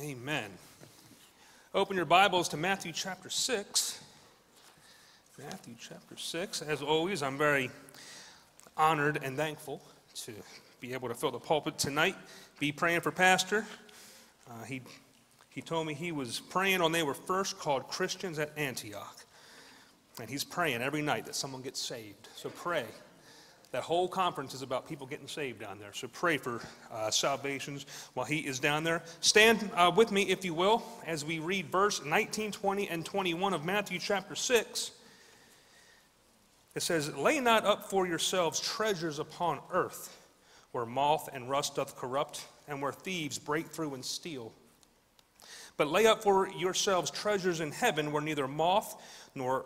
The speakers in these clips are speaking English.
Amen. Open your Bibles to Matthew chapter 6. Matthew chapter 6. As always, I'm very honored and thankful to be able to fill the pulpit tonight, be praying for Pastor. Uh, he, he told me he was praying when they were first called Christians at Antioch. And he's praying every night that someone gets saved. So pray that whole conference is about people getting saved down there. So pray for uh, salvations while he is down there. Stand uh, with me, if you will, as we read verse 19, 20, and 21 of Matthew chapter 6. It says, Lay not up for yourselves treasures upon earth, where moth and rust doth corrupt, and where thieves break through and steal. But lay up for yourselves treasures in heaven, where neither moth nor,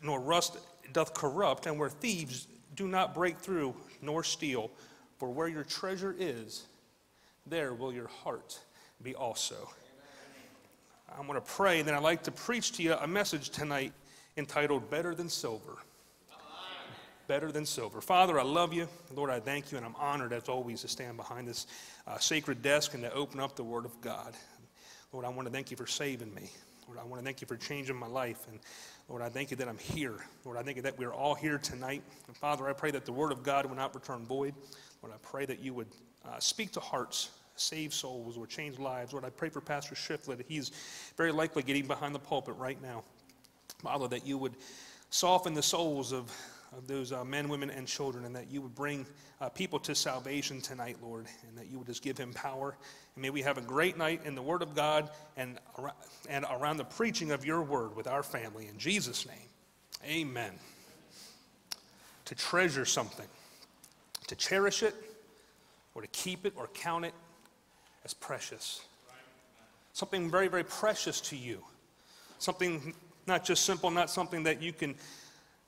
nor rust doth corrupt, and where thieves do not break through nor steal, for where your treasure is, there will your heart be also. I'm going to pray, and then I'd like to preach to you a message tonight entitled Better Than Silver. Better than silver. Father, I love you. Lord, I thank you, and I'm honored as always to stand behind this uh, sacred desk and to open up the Word of God. Lord, I want to thank you for saving me. Lord, I want to thank you for changing my life. And Lord, I thank you that I'm here. Lord, I thank you that we're all here tonight. And Father, I pray that the word of God will not return void. Lord, I pray that you would uh, speak to hearts, save souls, or change lives. Lord, I pray for Pastor Shiflett he's very likely getting behind the pulpit right now. Father, that you would soften the souls of, of those uh, men, women, and children, and that you would bring uh, people to salvation tonight, Lord, and that you would just give him power. And may we have a great night in the Word of God and, and around the preaching of your Word with our family. In Jesus' name, amen. To treasure something, to cherish it, or to keep it or count it as precious. Something very, very precious to you. Something not just simple, not something that you can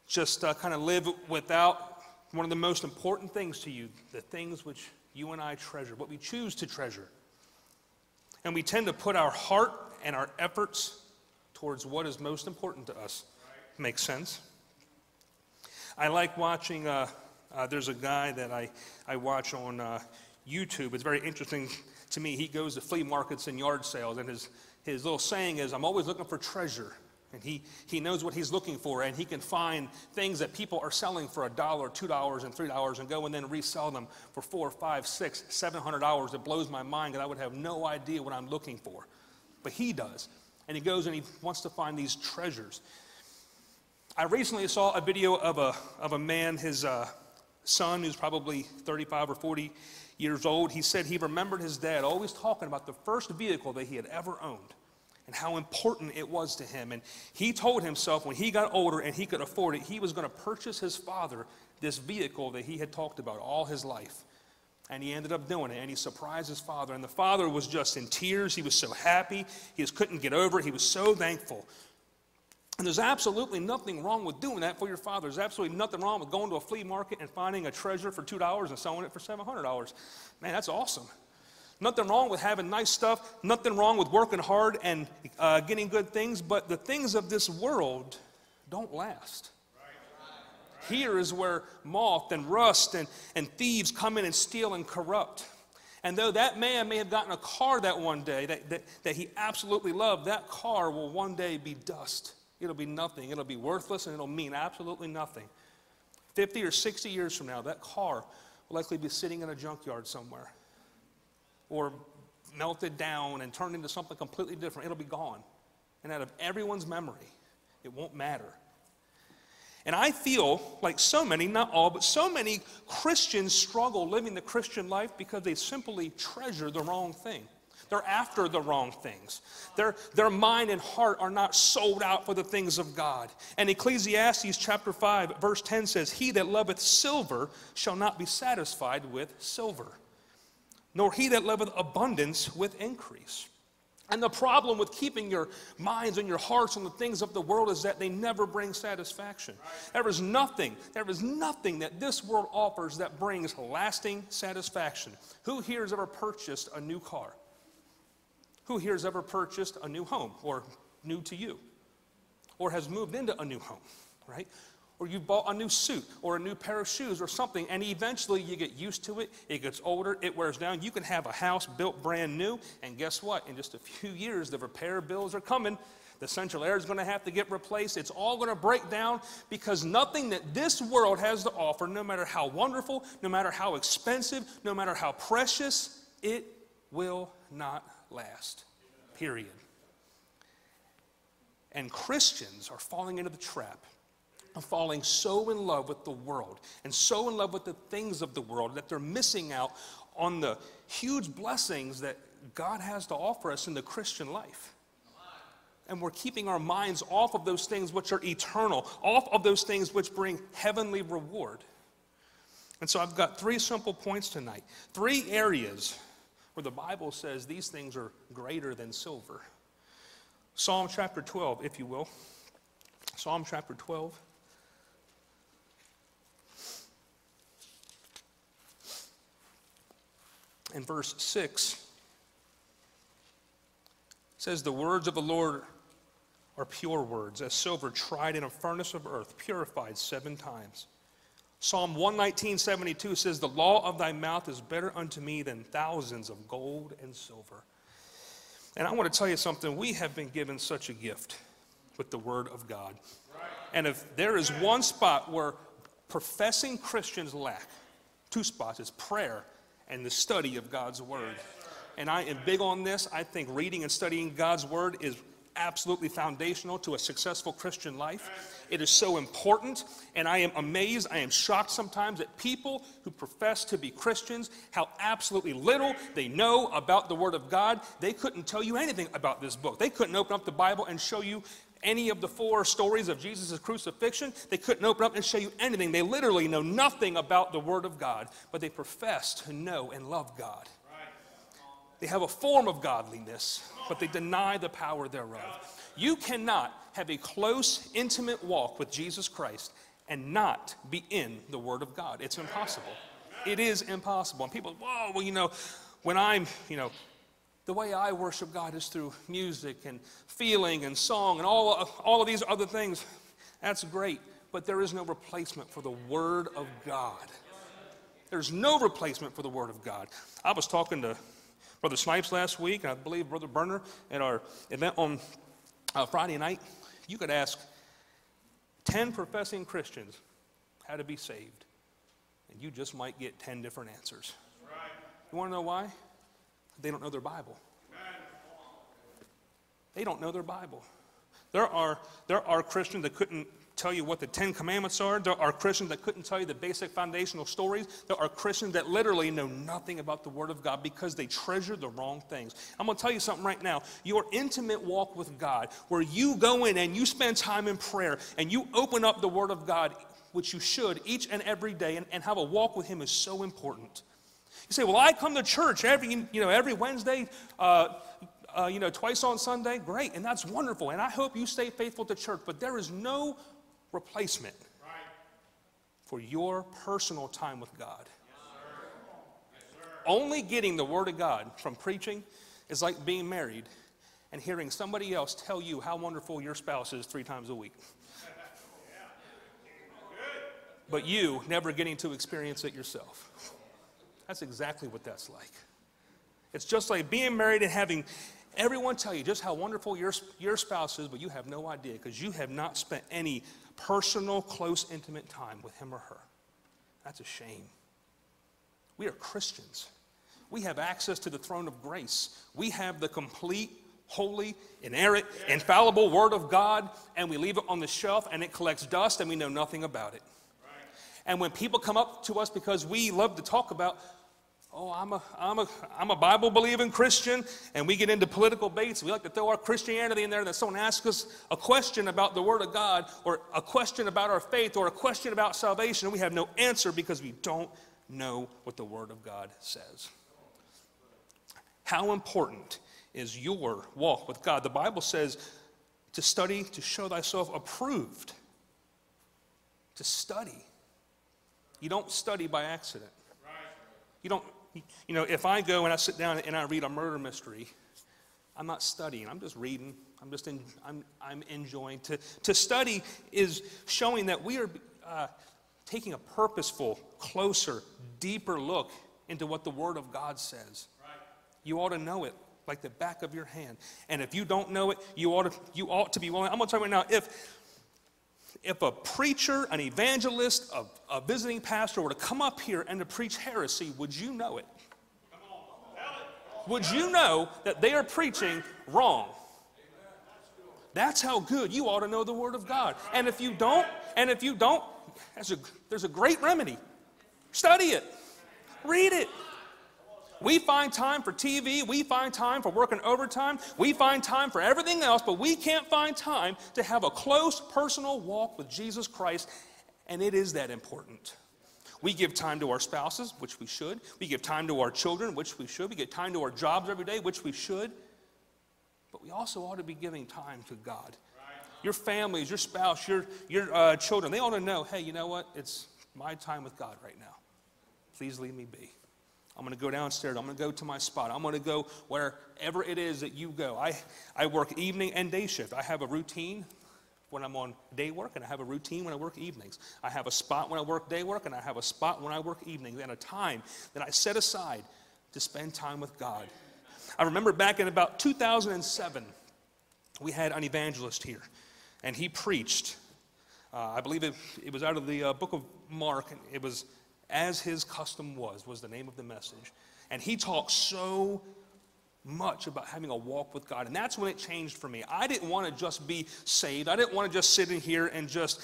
just uh, kind of live without one of the most important things to you, the things which you and I treasure, what we choose to treasure. And we tend to put our heart and our efforts towards what is most important to us. Makes sense? I like watching, uh, uh, there's a guy that I, I watch on uh, YouTube. It's very interesting to me. He goes to flea markets and yard sales, and his, his little saying is, I'm always looking for treasure. And he, he knows what he's looking for, and he can find things that people are selling for a dollar, two dollars, and three dollars, and go and then resell them for four, five, six, seven hundred dollars. It blows my mind that I would have no idea what I'm looking for. But he does. And he goes and he wants to find these treasures. I recently saw a video of a, of a man, his uh, son, who's probably 35 or 40 years old. He said he remembered his dad always talking about the first vehicle that he had ever owned and how important it was to him. And he told himself when he got older and he could afford it, he was going to purchase his father this vehicle that he had talked about all his life. And he ended up doing it, and he surprised his father. And the father was just in tears. He was so happy. He just couldn't get over it. He was so thankful. And there's absolutely nothing wrong with doing that for your father. There's absolutely nothing wrong with going to a flea market and finding a treasure for $2 and selling it for $700. Man, that's awesome. Nothing wrong with having nice stuff, nothing wrong with working hard and uh, getting good things, but the things of this world don't last. Here is where moth and rust and, and thieves come in and steal and corrupt. And though that man may have gotten a car that one day that, that, that he absolutely loved, that car will one day be dust. It'll be nothing. It'll be worthless and it'll mean absolutely nothing. 50 or 60 years from now, that car will likely be sitting in a junkyard somewhere or melted down and turned into something completely different. It'll be gone. And out of everyone's memory, it won't matter. And I feel like so many, not all, but so many Christians struggle living the Christian life because they simply treasure the wrong thing. They're after the wrong things. Their, their mind and heart are not sold out for the things of God. And Ecclesiastes chapter 5, verse 10 says, He that loveth silver shall not be satisfied with silver nor he that liveth abundance with increase. And the problem with keeping your minds and your hearts on the things of the world is that they never bring satisfaction. There is nothing, there is nothing that this world offers that brings lasting satisfaction. Who here has ever purchased a new car? Who here has ever purchased a new home or new to you? Or has moved into a new home, right? Or you've bought a new suit or a new pair of shoes or something, and eventually you get used to it, it gets older, it wears down. You can have a house built brand new, and guess what? In just a few years, the repair bills are coming. The central air is going to have to get replaced. It's all going to break down because nothing that this world has to offer, no matter how wonderful, no matter how expensive, no matter how precious, it will not last. Period. And Christians are falling into the trap of falling so in love with the world and so in love with the things of the world that they're missing out on the huge blessings that God has to offer us in the Christian life. And we're keeping our minds off of those things which are eternal, off of those things which bring heavenly reward. And so I've got three simple points tonight. Three areas where the Bible says these things are greater than silver. Psalm chapter 12, if you will. Psalm chapter 12. And verse 6 says, The words of the Lord are pure words, as silver tried in a furnace of earth, purified seven times. Psalm 119, 72 says, The law of thy mouth is better unto me than thousands of gold and silver. And I want to tell you something. We have been given such a gift with the Word of God. And if there is one spot where professing Christians lack, two spots, is prayer and the study of God's Word. And I am big on this. I think reading and studying God's Word is absolutely foundational to a successful Christian life. It is so important, and I am amazed, I am shocked sometimes at people who profess to be Christians, how absolutely little they know about the Word of God. They couldn't tell you anything about this book. They couldn't open up the Bible and show you any of the four stories of Jesus' crucifixion. They couldn't open up and show you anything. They literally know nothing about the Word of God, but they profess to know and love God. They have a form of godliness, but they deny the power thereof. You cannot have a close, intimate walk with Jesus Christ and not be in the Word of God. It's impossible. It is impossible. And people, whoa, well, you know, when I'm, you know, the way I worship God is through music and feeling and song and all, all of these other things. That's great, but there is no replacement for the Word of God. There's no replacement for the Word of God. I was talking to Brother Snipes last week, and I believe Brother Burner at our event on uh, Friday night. You could ask 10 professing Christians how to be saved, and you just might get 10 different answers. Right. You want to know why? They don't know their Bible. They don't know their Bible. There are, there are Christians that couldn't tell you what the Ten Commandments are. There are Christians that couldn't tell you the basic foundational stories. There are Christians that literally know nothing about the Word of God because they treasure the wrong things. I'm going to tell you something right now. Your intimate walk with God, where you go in and you spend time in prayer and you open up the Word of God, which you should each and every day, and, and have a walk with Him is so important. Say, Well, I come to church every, you know, every Wednesday. Uh, uh, you know, twice on Sunday, great, and that's wonderful. And I hope you stay faithful to church. But there is no replacement for your personal time with God. Only getting the Word of God from preaching is like being married and hearing somebody else tell you how wonderful your spouse is three times a week. But you never getting to experience it yourself. That's exactly what that's like. It's just like being married and having everyone tell you just how wonderful your, your spouse is, but you have no idea because you have not spent any personal, close, intimate time with him or her. That's a shame. We are Christians. We have access to the throne of grace. We have the complete, holy, inerrant, infallible Word of God, and we leave it on the shelf and it collects dust and we know nothing about it. And when people come up to us because we love to talk about oh, I'm a, I'm a, I'm a Bible believing Christian, and we get into political debates. We like to throw our Christianity in there, and then someone asks us a question about the Word of God, or a question about our faith, or a question about salvation, and we have no answer because we don't know what the Word of God says. How important is your walk with God? The Bible says to study, to show thyself approved. To study. You don't study by accident. You don't you know, if I go and I sit down and I read a murder mystery, I'm not studying, I'm just reading. I'm just in, I'm, I'm enjoying. To, to study is showing that we are uh, taking a purposeful, closer, deeper look into what the Word of God says. Right. You ought to know it like the back of your hand. And if you don't know it, you ought to, you ought to be willing. I'm going to tell you right now if, if a preacher, an evangelist, a, a visiting pastor were to come up here and to preach heresy, would you know it? Would you know that they are preaching wrong? That's how good you ought to know the Word of God. And if you don't, and if you don't, there's a, there's a great remedy. Study it, read it. We find time for TV, we find time for working overtime, we find time for everything else, but we can't find time to have a close personal walk with Jesus Christ, and it is that important. We give time to our spouses, which we should. We give time to our children, which we should. We give time to our jobs every day, which we should. But we also ought to be giving time to God. Your families, your spouse, your, your uh, children, they ought to know hey, you know what? It's my time with God right now. Please leave me be. I'm going to go downstairs. I'm going to go to my spot. I'm going to go wherever it is that you go. I, I work evening and day shift. I have a routine when I'm on day work, and I have a routine when I work evenings. I have a spot when I work day work, and I have a spot when I work evenings, and a time that I set aside to spend time with God. I remember back in about 2007, we had an evangelist here, and he preached. Uh, I believe it, it, was out of the uh, book of Mark, and it was as his custom was, was the name of the message. And he talked so much about having a walk with God. And that's when it changed for me. I didn't want to just be saved, I didn't want to just sit in here and just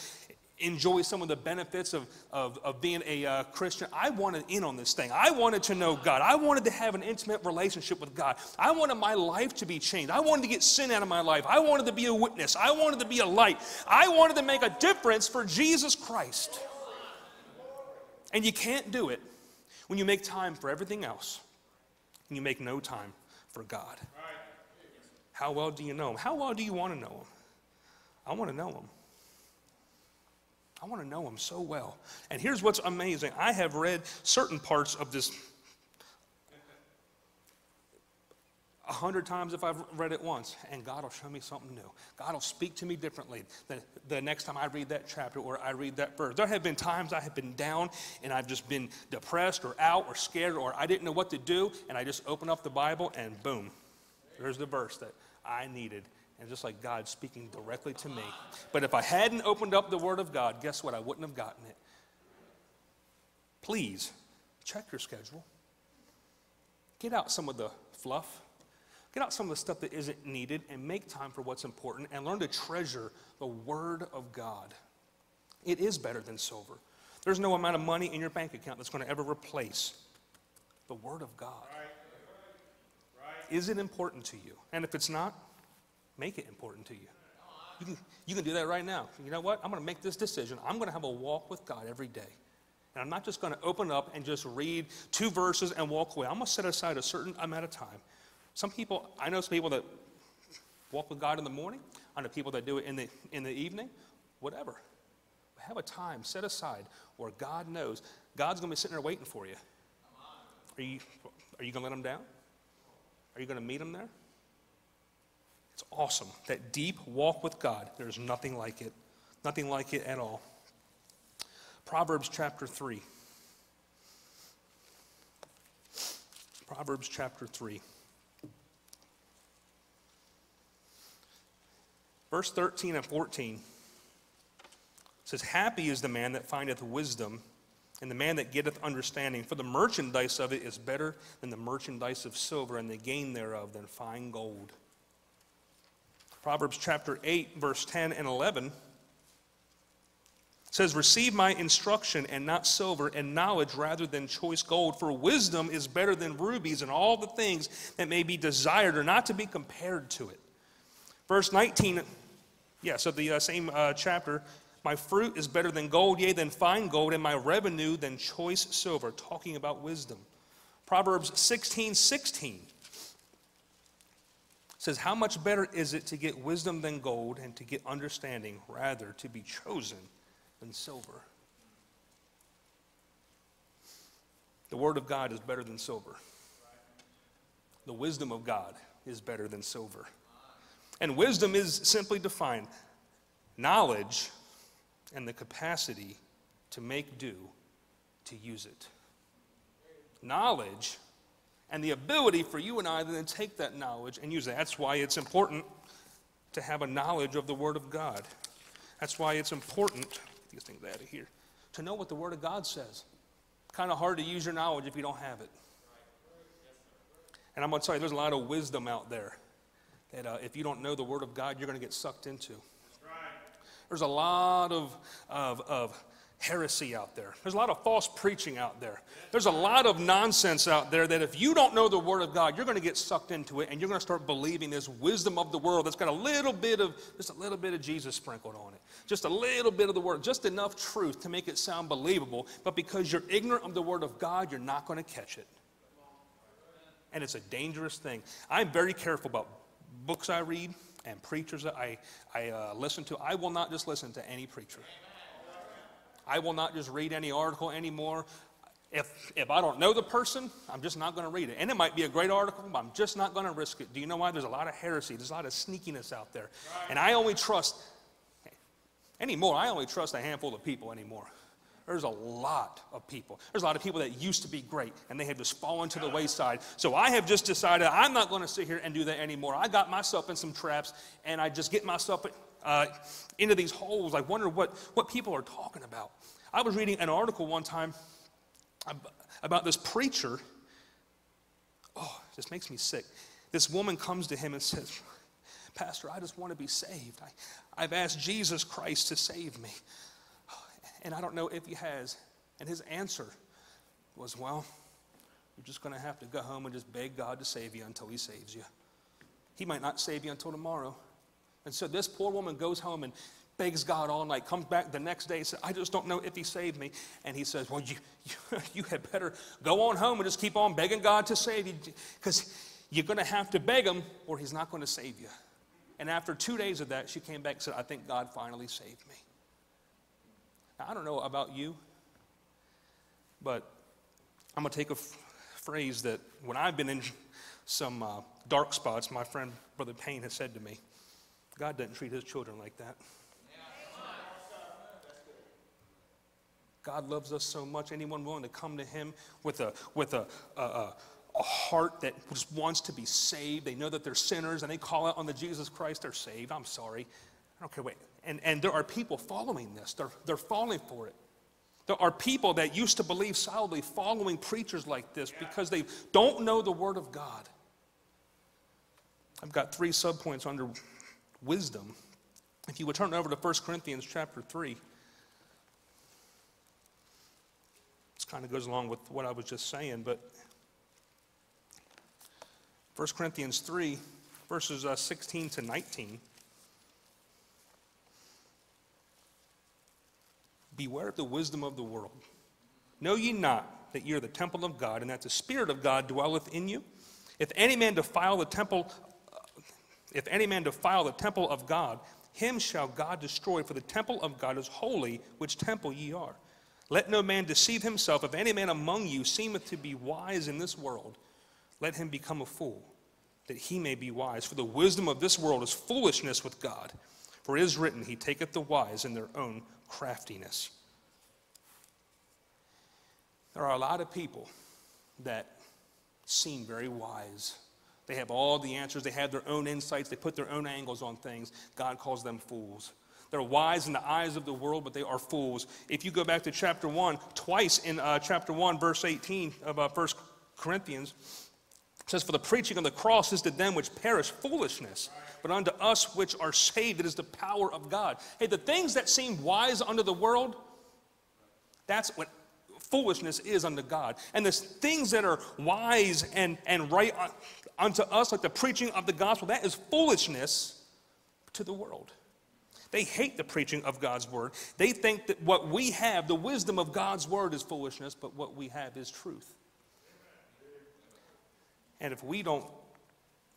enjoy some of the benefits of, of, of being a uh, Christian. I wanted in on this thing. I wanted to know God. I wanted to have an intimate relationship with God. I wanted my life to be changed. I wanted to get sin out of my life. I wanted to be a witness. I wanted to be a light. I wanted to make a difference for Jesus Christ. And you can't do it when you make time for everything else and you make no time for God. How well do you know Him? How well do you want to know Him? I want to know Him. I want to know Him so well. And here's what's amazing I have read certain parts of this a hundred times if I've read it once, and God will show me something new. God will speak to me differently the, the next time I read that chapter or I read that verse. There have been times I have been down and I've just been depressed or out or scared or I didn't know what to do, and I just open up the Bible and boom, there's the verse that I needed. And just like God speaking directly to me. But if I hadn't opened up the Word of God, guess what? I wouldn't have gotten it. Please check your schedule. Get out some of the fluff Get out some of the stuff that isn't needed and make time for what's important and learn to treasure the Word of God. It is better than silver. There's no amount of money in your bank account that's going to ever replace the Word of God. Right. Right. Is it important to you? And if it's not, make it important to you. You can, you can do that right now. You know what? I'm going to make this decision. I'm going to have a walk with God every day. And I'm not just going to open up and just read two verses and walk away. I'm going to set aside a certain amount of time some people, I know some people that walk with God in the morning. I know people that do it in the, in the evening, whatever. Have a time set aside where God knows God's going to be sitting there waiting for you. Are you, are you going to let him down? Are you going to meet him there? It's awesome. That deep walk with God, there's nothing like it. Nothing like it at all. Proverbs chapter 3. Proverbs chapter 3. Verse 13 and 14 says, Happy is the man that findeth wisdom, and the man that getteth understanding, for the merchandise of it is better than the merchandise of silver, and the gain thereof than fine gold. Proverbs chapter 8, verse 10 and 11 says, Receive my instruction and not silver, and knowledge rather than choice gold, for wisdom is better than rubies, and all the things that may be desired are not to be compared to it. Verse 19 yeah, so the uh, same uh, chapter. My fruit is better than gold, yea, than fine gold, and my revenue than choice silver, talking about wisdom. Proverbs 16 16 says, How much better is it to get wisdom than gold, and to get understanding, rather to be chosen than silver? The Word of God is better than silver. The wisdom of God is better than silver. And wisdom is simply defined knowledge and the capacity to make do to use it. Knowledge and the ability for you and I to then take that knowledge and use it. That's why it's important to have a knowledge of the Word of God. That's why it's important, get these things out of here, to know what the Word of God says. Kind of hard to use your knowledge if you don't have it. And I'm going to tell you, there's a lot of wisdom out there that uh, if you don't know the Word of God, you're going to get sucked into. There's a lot of, of, of heresy out there. There's a lot of false preaching out there. There's a lot of nonsense out there that if you don't know the Word of God, you're going to get sucked into it and you're going to start believing this wisdom of the world that's got a little bit of, just a little bit of Jesus sprinkled on it. Just a little bit of the Word, just enough truth to make it sound believable. But because you're ignorant of the Word of God, you're not going to catch it. And it's a dangerous thing. I'm very careful about books I read and preachers that I, I uh, listen to. I will not just listen to any preacher. I will not just read any article anymore. If, if I don't know the person, I'm just not going to read it. And it might be a great article, but I'm just not going to risk it. Do you know why? There's a lot of heresy, there's a lot of sneakiness out there. And I only trust, anymore, I only trust a handful of people anymore. There's a lot of people. There's a lot of people that used to be great and they have just fallen to the wayside. So I have just decided I'm not going to sit here and do that anymore. I got myself in some traps and I just get myself uh, into these holes. I wonder what, what people are talking about. I was reading an article one time about this preacher. Oh, this makes me sick. This woman comes to him and says, Pastor, I just want to be saved. I, I've asked Jesus Christ to save me and I don't know if he has. And his answer was, Well, you're just going to have to go home and just beg God to save you until he saves you. He might not save you until tomorrow. And so this poor woman goes home and begs God all night, comes back the next day and says, I just don't know if he saved me. And he says, Well, you, you, you had better go on home and just keep on begging God to save you because you're going to have to beg him or he's not going to save you. And after two days of that, she came back and said, I think God finally saved me. I don't know about you, but I'm going to take a f- phrase that when I've been in some uh, dark spots, my friend Brother Payne has said to me God doesn't treat his children like that. God loves us so much. Anyone willing to come to Him with a with a, a, a, a heart that just wants to be saved, they know that they're sinners, and they call out on the Jesus Christ, they're saved. I'm sorry. I don't care. Wait, and, and there are people following this, they're, they're falling for it. There are people that used to believe solidly following preachers like this because they don't know the Word of God. I've got three subpoints under wisdom. If you would turn over to 1 Corinthians chapter 3, this kind of goes along with what I was just saying, but 1 Corinthians 3, verses uh, 16 to 19. Beware of the wisdom of the world. Know ye not that ye are the temple of God, and that the Spirit of God dwelleth in you? If any man defile the temple, uh, if any man defile the temple of God, him shall God destroy, for the temple of God is holy, which temple ye are. Let no man deceive himself. If any man among you seemeth to be wise in this world, let him become a fool, that he may be wise. For the wisdom of this world is foolishness with God. For it is written, He taketh the wise in their own craftiness. There are a lot of people that seem very wise. They have all the answers, they have their own insights, they put their own angles on things. God calls them fools. They're wise in the eyes of the world, but they are fools. If you go back to chapter 1, twice in uh, chapter 1, verse 18 of uh, 1 Corinthians, it says, For the preaching of the cross is to them which perish foolishness, but unto us which are saved, it is the power of God. Hey, the things that seem wise unto the world, that's what foolishness is unto God. And the things that are wise and, and right unto us, like the preaching of the gospel, that is foolishness to the world. They hate the preaching of God's word. They think that what we have, the wisdom of God's word, is foolishness, but what we have is truth. And if we don't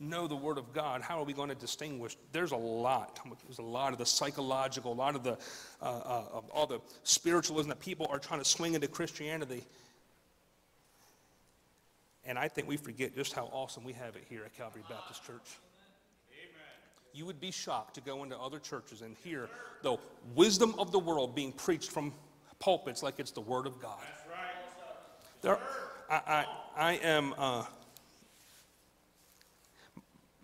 know the Word of God, how are we going to distinguish? There's a lot. There's a lot of the psychological, a lot of the uh, uh, of all the spiritualism that people are trying to swing into Christianity. And I think we forget just how awesome we have it here at Calvary Baptist Church. You would be shocked to go into other churches and hear the wisdom of the world being preached from pulpits like it's the Word of God. There, I, I, I am, uh,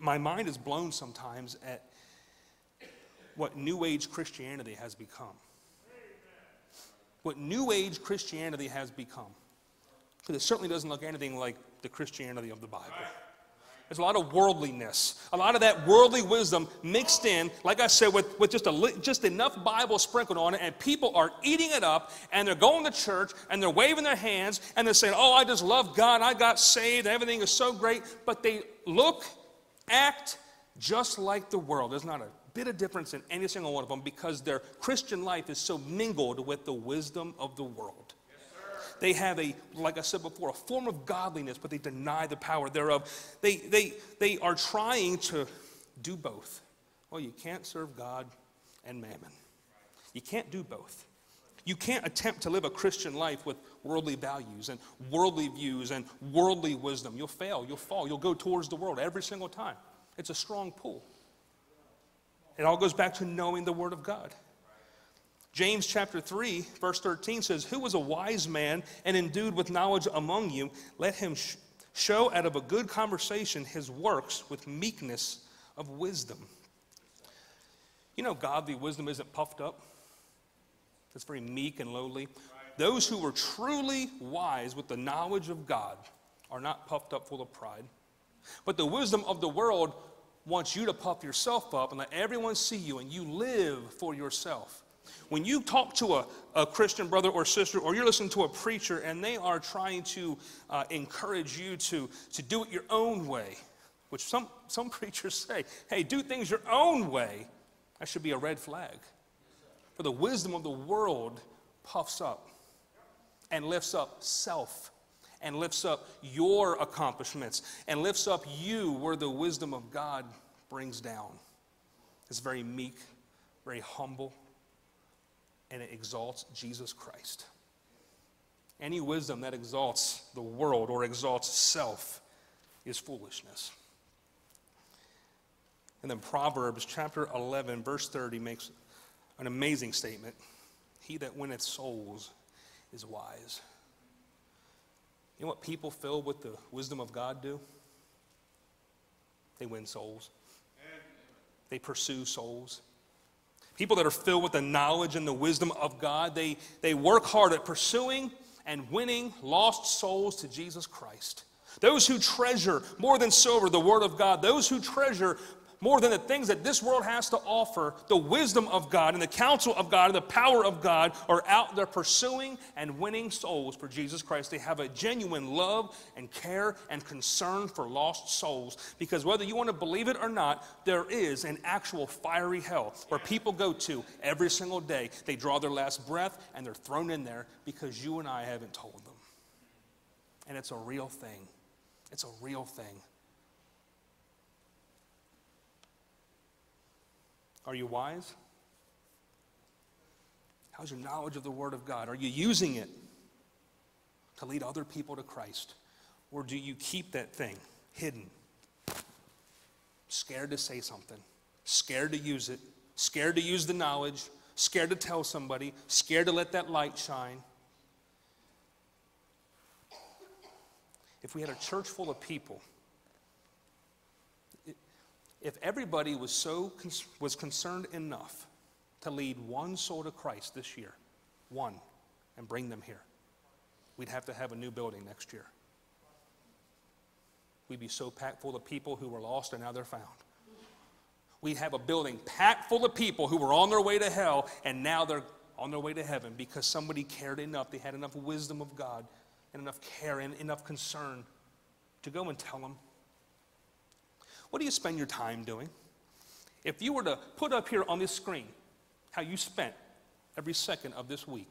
my mind is blown sometimes at what New Age Christianity has become. What New Age Christianity has become. Because it certainly doesn't look anything like the Christianity of the Bible. There's a lot of worldliness, a lot of that worldly wisdom mixed in, like I said, with, with just, a, just enough Bible sprinkled on it, and people are eating it up, and they're going to church, and they're waving their hands, and they're saying, Oh, I just love God, I got saved, everything is so great. But they look, act just like the world. There's not a bit of difference in any single one of them because their Christian life is so mingled with the wisdom of the world. They have a, like I said before, a form of godliness, but they deny the power thereof. They, they, they are trying to do both. Well, you can't serve God and mammon. You can't do both. You can't attempt to live a Christian life with worldly values and worldly views and worldly wisdom. You'll fail, you'll fall, you'll go towards the world every single time. It's a strong pull. It all goes back to knowing the Word of God. James chapter 3, verse 13 says, Who was a wise man and endued with knowledge among you? Let him sh- show out of a good conversation his works with meekness of wisdom. You know, godly wisdom isn't puffed up, it's very meek and lowly. Those who are truly wise with the knowledge of God are not puffed up full of pride. But the wisdom of the world wants you to puff yourself up and let everyone see you and you live for yourself. When you talk to a, a Christian brother or sister, or you're listening to a preacher and they are trying to uh, encourage you to, to do it your own way, which some, some preachers say, hey, do things your own way, that should be a red flag. For the wisdom of the world puffs up and lifts up self and lifts up your accomplishments and lifts up you where the wisdom of God brings down. It's very meek, very humble, and it exalts Jesus Christ. Any wisdom that exalts the world or exalts self is foolishness. And then Proverbs chapter 11, verse 30 makes an amazing statement He that winneth souls is wise. You know what people filled with the wisdom of God do? They win souls, they pursue souls. People that are filled with the knowledge and the wisdom of God, they, they work hard at pursuing and winning lost souls to Jesus Christ. Those who treasure more than silver the Word of God, those who treasure more than the things that this world has to offer, the wisdom of God and the counsel of God and the power of God are out there pursuing and winning souls for Jesus Christ. They have a genuine love and care and concern for lost souls because whether you want to believe it or not, there is an actual fiery hell where people go to every single day. They draw their last breath and they're thrown in there because you and I haven't told them. And it's a real thing. It's a real thing. Are you wise? How's your knowledge of the Word of God? Are you using it to lead other people to Christ? Or do you keep that thing hidden? Scared to say something, scared to use it, scared to use the knowledge, scared to tell somebody, scared to let that light shine. If we had a church full of people if everybody was so was concerned enough to lead one soul to Christ this year, one, and bring them here, we'd have to have a new building next year. We'd be so packed full of people who were lost and now they're found. We'd have a building packed full of people who were on their way to hell and now they're on their way to heaven because somebody cared enough, they had enough wisdom of God and enough care and enough concern to go and tell them what do you spend your time doing? If you were to put up here on this screen how you spent every second of this week,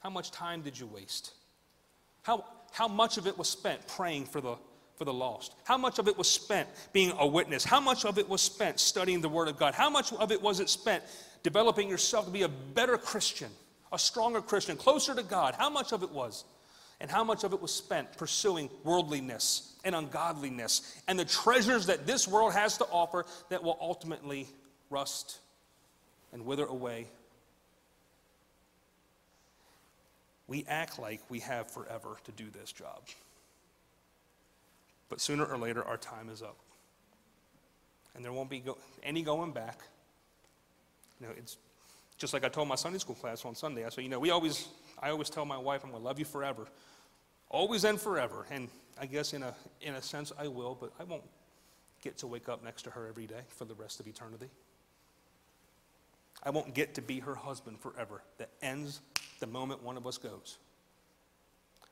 how much time did you waste? How, how much of it was spent praying for the, for the lost? How much of it was spent being a witness? How much of it was spent studying the Word of God? How much of it was it spent developing yourself to be a better Christian, a stronger Christian, closer to God? How much of it was? And how much of it was spent pursuing worldliness and ungodliness and the treasures that this world has to offer that will ultimately rust and wither away. We act like we have forever to do this job. But sooner or later, our time is up. And there won't be go- any going back. You know, it's just like I told my Sunday school class on Sunday. I said, you know, we always, I always tell my wife, I'm going to love you forever. Always and forever. And I guess in a, in a sense I will, but I won't get to wake up next to her every day for the rest of eternity. I won't get to be her husband forever. That ends the moment one of us goes.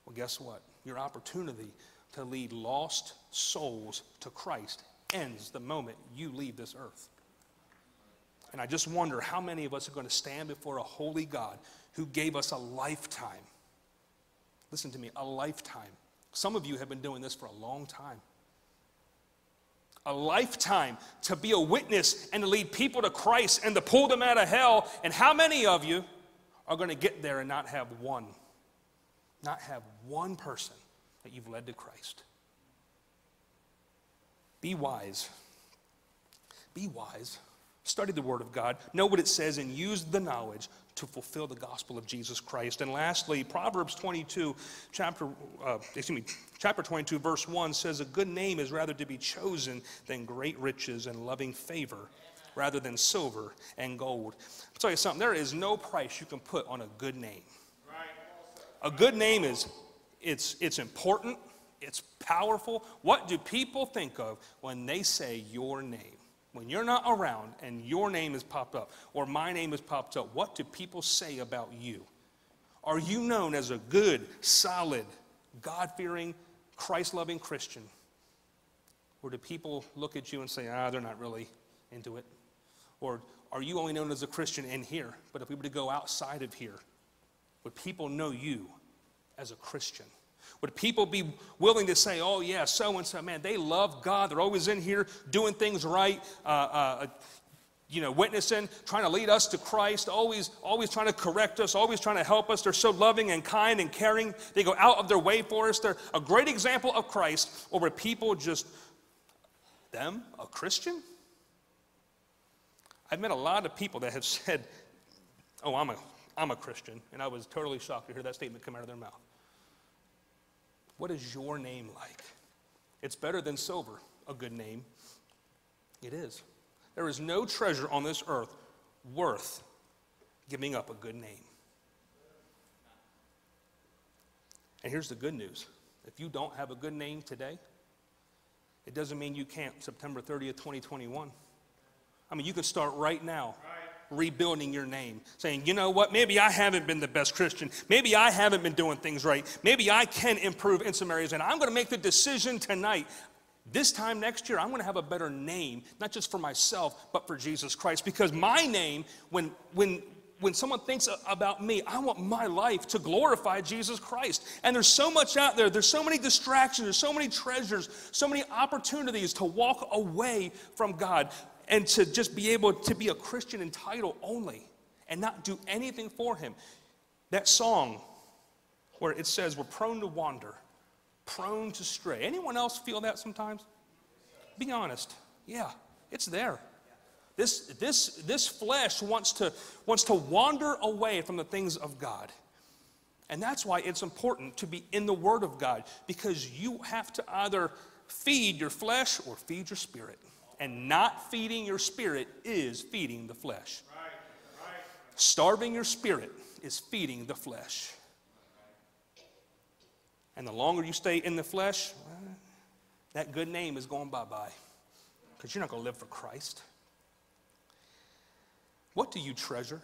Well, guess what? Your opportunity to lead lost souls to Christ ends the moment you leave this earth. And I just wonder how many of us are going to stand before a holy God who gave us a lifetime. Listen to me, a lifetime. Some of you have been doing this for a long time. A lifetime to be a witness and to lead people to Christ and to pull them out of hell. And how many of you are going to get there and not have one? Not have one person that you've led to Christ. Be wise. Be wise. Study the Word of God. Know what it says and use the knowledge to fulfill the gospel of Jesus Christ. And lastly, Proverbs 22, chapter, uh, excuse me, chapter 22, verse 1 says, A good name is rather to be chosen than great riches and loving favor, rather than silver and gold. I'll tell you something, there is no price you can put on a good name. A good name is it's, it's important, it's powerful. What do people think of when they say your name? When you're not around and your name is popped up or my name is popped up, what do people say about you? Are you known as a good, solid, God fearing, Christ loving Christian? Or do people look at you and say, ah, they're not really into it? Or are you only known as a Christian in here? But if we were to go outside of here, would people know you as a Christian? Would people be willing to say, oh, yeah, so and so, man, they love God. They're always in here doing things right, uh, uh, you know, witnessing, trying to lead us to Christ, always, always trying to correct us, always trying to help us. They're so loving and kind and caring. They go out of their way for us. They're a great example of Christ. Or were people just, them, a Christian? I've met a lot of people that have said, oh, I'm a, I'm a Christian. And I was totally shocked to hear that statement come out of their mouth. What is your name like? It's better than silver, a good name. It is. There is no treasure on this earth worth giving up a good name. And here's the good news if you don't have a good name today, it doesn't mean you can't September 30th, 2021. I mean, you can start right now rebuilding your name, saying, you know what, maybe I haven't been the best Christian. Maybe I haven't been doing things right. Maybe I can improve in some areas. And I'm going to make the decision tonight. This time next year, I'm going to have a better name, not just for myself, but for Jesus Christ. Because my name, when, when, when someone thinks about me, I want my life to glorify Jesus Christ. And there's so much out there. There's so many distractions. There's so many treasures, so many opportunities to walk away from God and to just be able to be a Christian in title only and not do anything for Him. That song where it says we're prone to wander, prone to stray. Anyone else feel that sometimes? Be honest. Yeah, it's there. This, this, this flesh wants to, wants to wander away from the things of God. And that's why it's important to be in the Word of God because you have to either feed your flesh or feed your spirit and not feeding your spirit is feeding the flesh. Right, right. Starving your spirit is feeding the flesh. And the longer you stay in the flesh, well, that good name is going bye bye because you're not going to live for Christ. What do you treasure?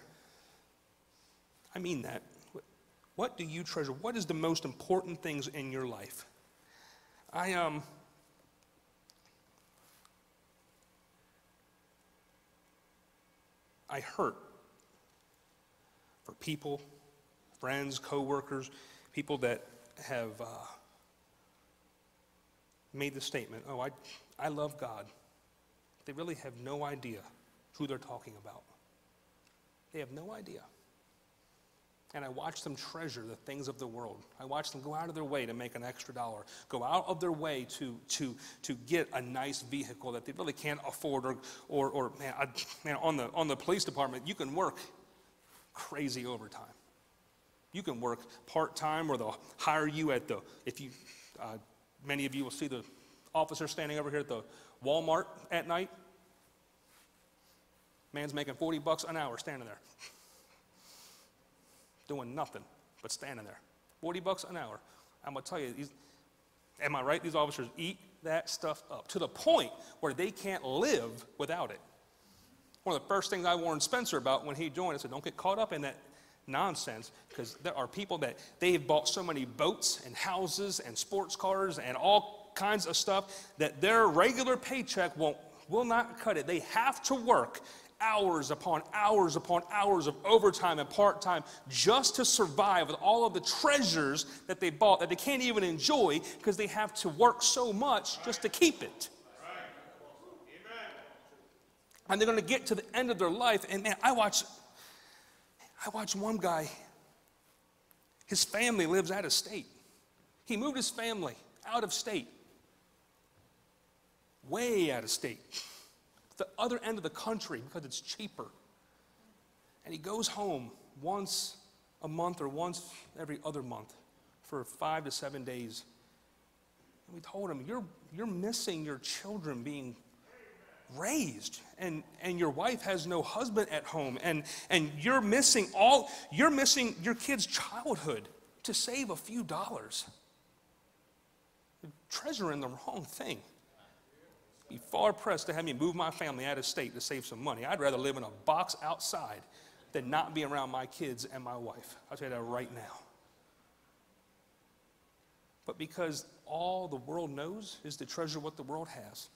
I mean that. What do you treasure? What is the most important things in your life? I um I hurt for people, friends, coworkers, people that have uh, made the statement, oh, I, I love God. They really have no idea who they're talking about. They have no idea. And I watch them treasure the things of the world. I watch them go out of their way to make an extra dollar, go out of their way to, to, to get a nice vehicle that they really can't afford. Or, or, or man, I, man on, the, on the police department, you can work crazy overtime. You can work part time, or they'll hire you at the, if you, uh, many of you will see the officer standing over here at the Walmart at night. Man's making 40 bucks an hour standing there doing nothing but standing there. 40 bucks an hour. I'm going to tell you, am I right? These officers eat that stuff up to the point where they can't live without it. One of the first things I warned Spencer about when he joined, I said, don't get caught up in that nonsense because there are people that they've bought so many boats and houses and sports cars and all kinds of stuff that their regular paycheck won't will not cut it. They have to work hours upon hours upon hours of overtime and part time just to survive with all of the treasures that they bought that they can't even enjoy because they have to work so much just to keep it. And they're going to get to the end of their life, and man, I watch, I watch one guy. His family lives out of state. He moved his family out of state, way out of state the other end of the country because it's cheaper. And he goes home once a month or once every other month for five to seven days. And we told him, You're, you're missing your children being raised and and your wife has no husband at home and and you're missing all you're missing your kid's childhood to save a few dollars you're treasuring the wrong thing be far pressed to have me move my family out of state to save some money. I'd rather live in a box outside than not be around my kids and my wife. I'll tell you that right now. But because all the world knows is to treasure what the world has.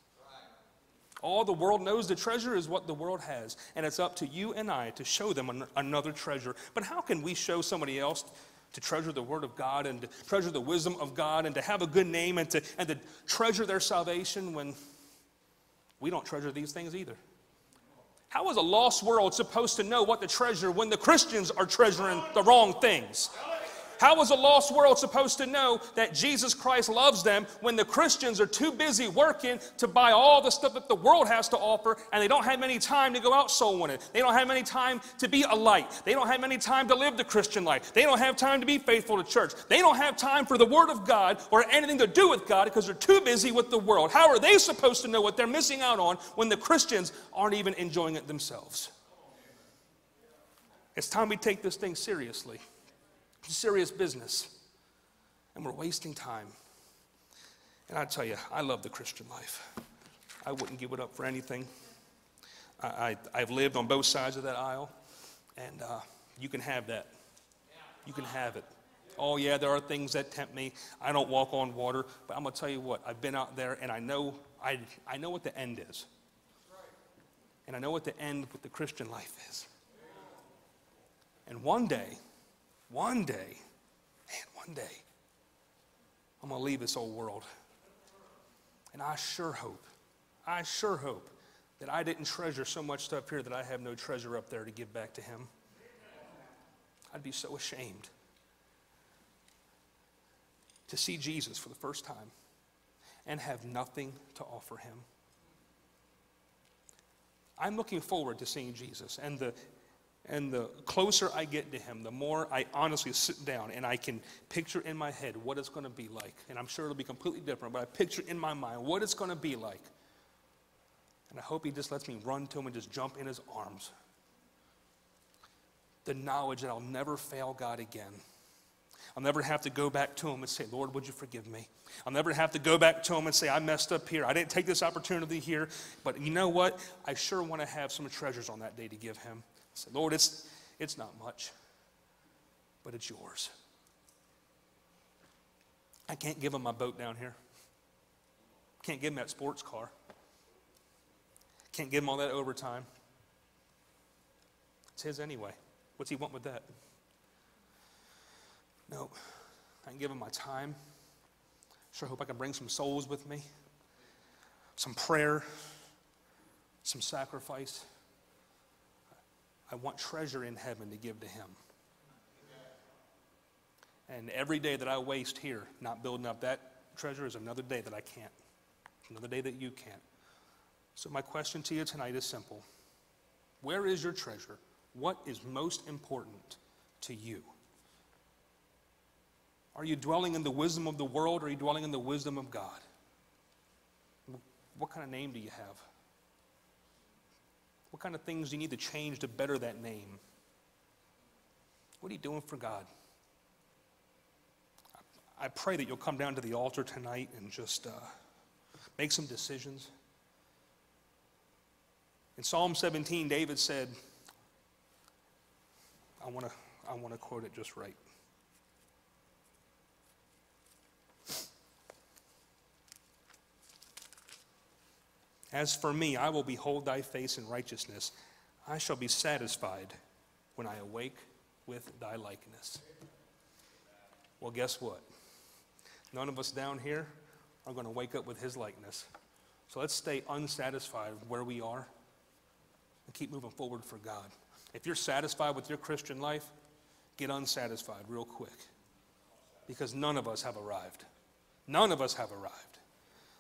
All the world knows the treasure is what the world has. And it's up to you and I to show them an- another treasure. But how can we show somebody else to treasure the Word of God and to treasure the wisdom of God and to have a good name and to, and to treasure their salvation when we don't treasure these things either. How is a lost world supposed to know what to treasure when the Christians are treasuring the wrong things? How is a lost world supposed to know that Jesus Christ loves them when the Christians are too busy working to buy all the stuff that the world has to offer and they don't have any time to go out soul winning? They don't have any time to be a light. They don't have any time to live the Christian life. They don't have time to be faithful to church. They don't have time for the Word of God or anything to do with God because they're too busy with the world. How are they supposed to know what they're missing out on when the Christians aren't even enjoying it themselves? It's time we take this thing seriously serious business. And we're wasting time. And I tell you, I love the Christian life. I wouldn't give it up for anything. I, I, have lived on both sides of that aisle, and uh, you can have that. You can have it. Oh, yeah, there are things that tempt me. I don't walk on water, but I'm going to tell you what, I've been out there and I know, I, I know what the end is. And I know what the end with the Christian life is. And one day, one day, man, one day, I'm going to leave this old world. And I sure hope, I sure hope that I didn't treasure so much stuff here that I have no treasure up there to give back to Him. I'd be so ashamed to see Jesus for the first time and have nothing to offer Him. I'm looking forward to seeing Jesus and the and the closer I get to him, the more I honestly sit down and I can picture in my head what it's going to be like. And I'm sure it'll be completely different, but I picture in my mind what it's going to be like. And I hope he just lets me run to him and just jump in his arms. The knowledge that I'll never fail God again. I'll never have to go back to him and say, Lord, would you forgive me? I'll never have to go back to him and say, I messed up here. I didn't take this opportunity here. But you know what? I sure want to have some treasures on that day to give him. Say, Lord, it's, it's not much, but it's yours. I can't give him my boat down here. Can't give him that sports car. Can't give him all that overtime. It's his anyway. What's he want with that? No, I can give him my time. Sure hope I can bring some souls with me, some prayer, some sacrifice. I want treasure in heaven to give to him. And every day that I waste here not building up that treasure is another day that I can't, another day that you can't. So, my question to you tonight is simple Where is your treasure? What is most important to you? Are you dwelling in the wisdom of the world or are you dwelling in the wisdom of God? What kind of name do you have? What kind of things do you need to change to better that name? What are you doing for God? I pray that you'll come down to the altar tonight and just uh, make some decisions. In Psalm 17, David said, I want to I want to quote it just right. As for me, I will behold thy face in righteousness. I shall be satisfied when I awake with thy likeness. Well, guess what? None of us down here are going to wake up with his likeness. So let's stay unsatisfied where we are and keep moving forward for God. If you're satisfied with your Christian life, get unsatisfied real quick because none of us have arrived. None of us have arrived.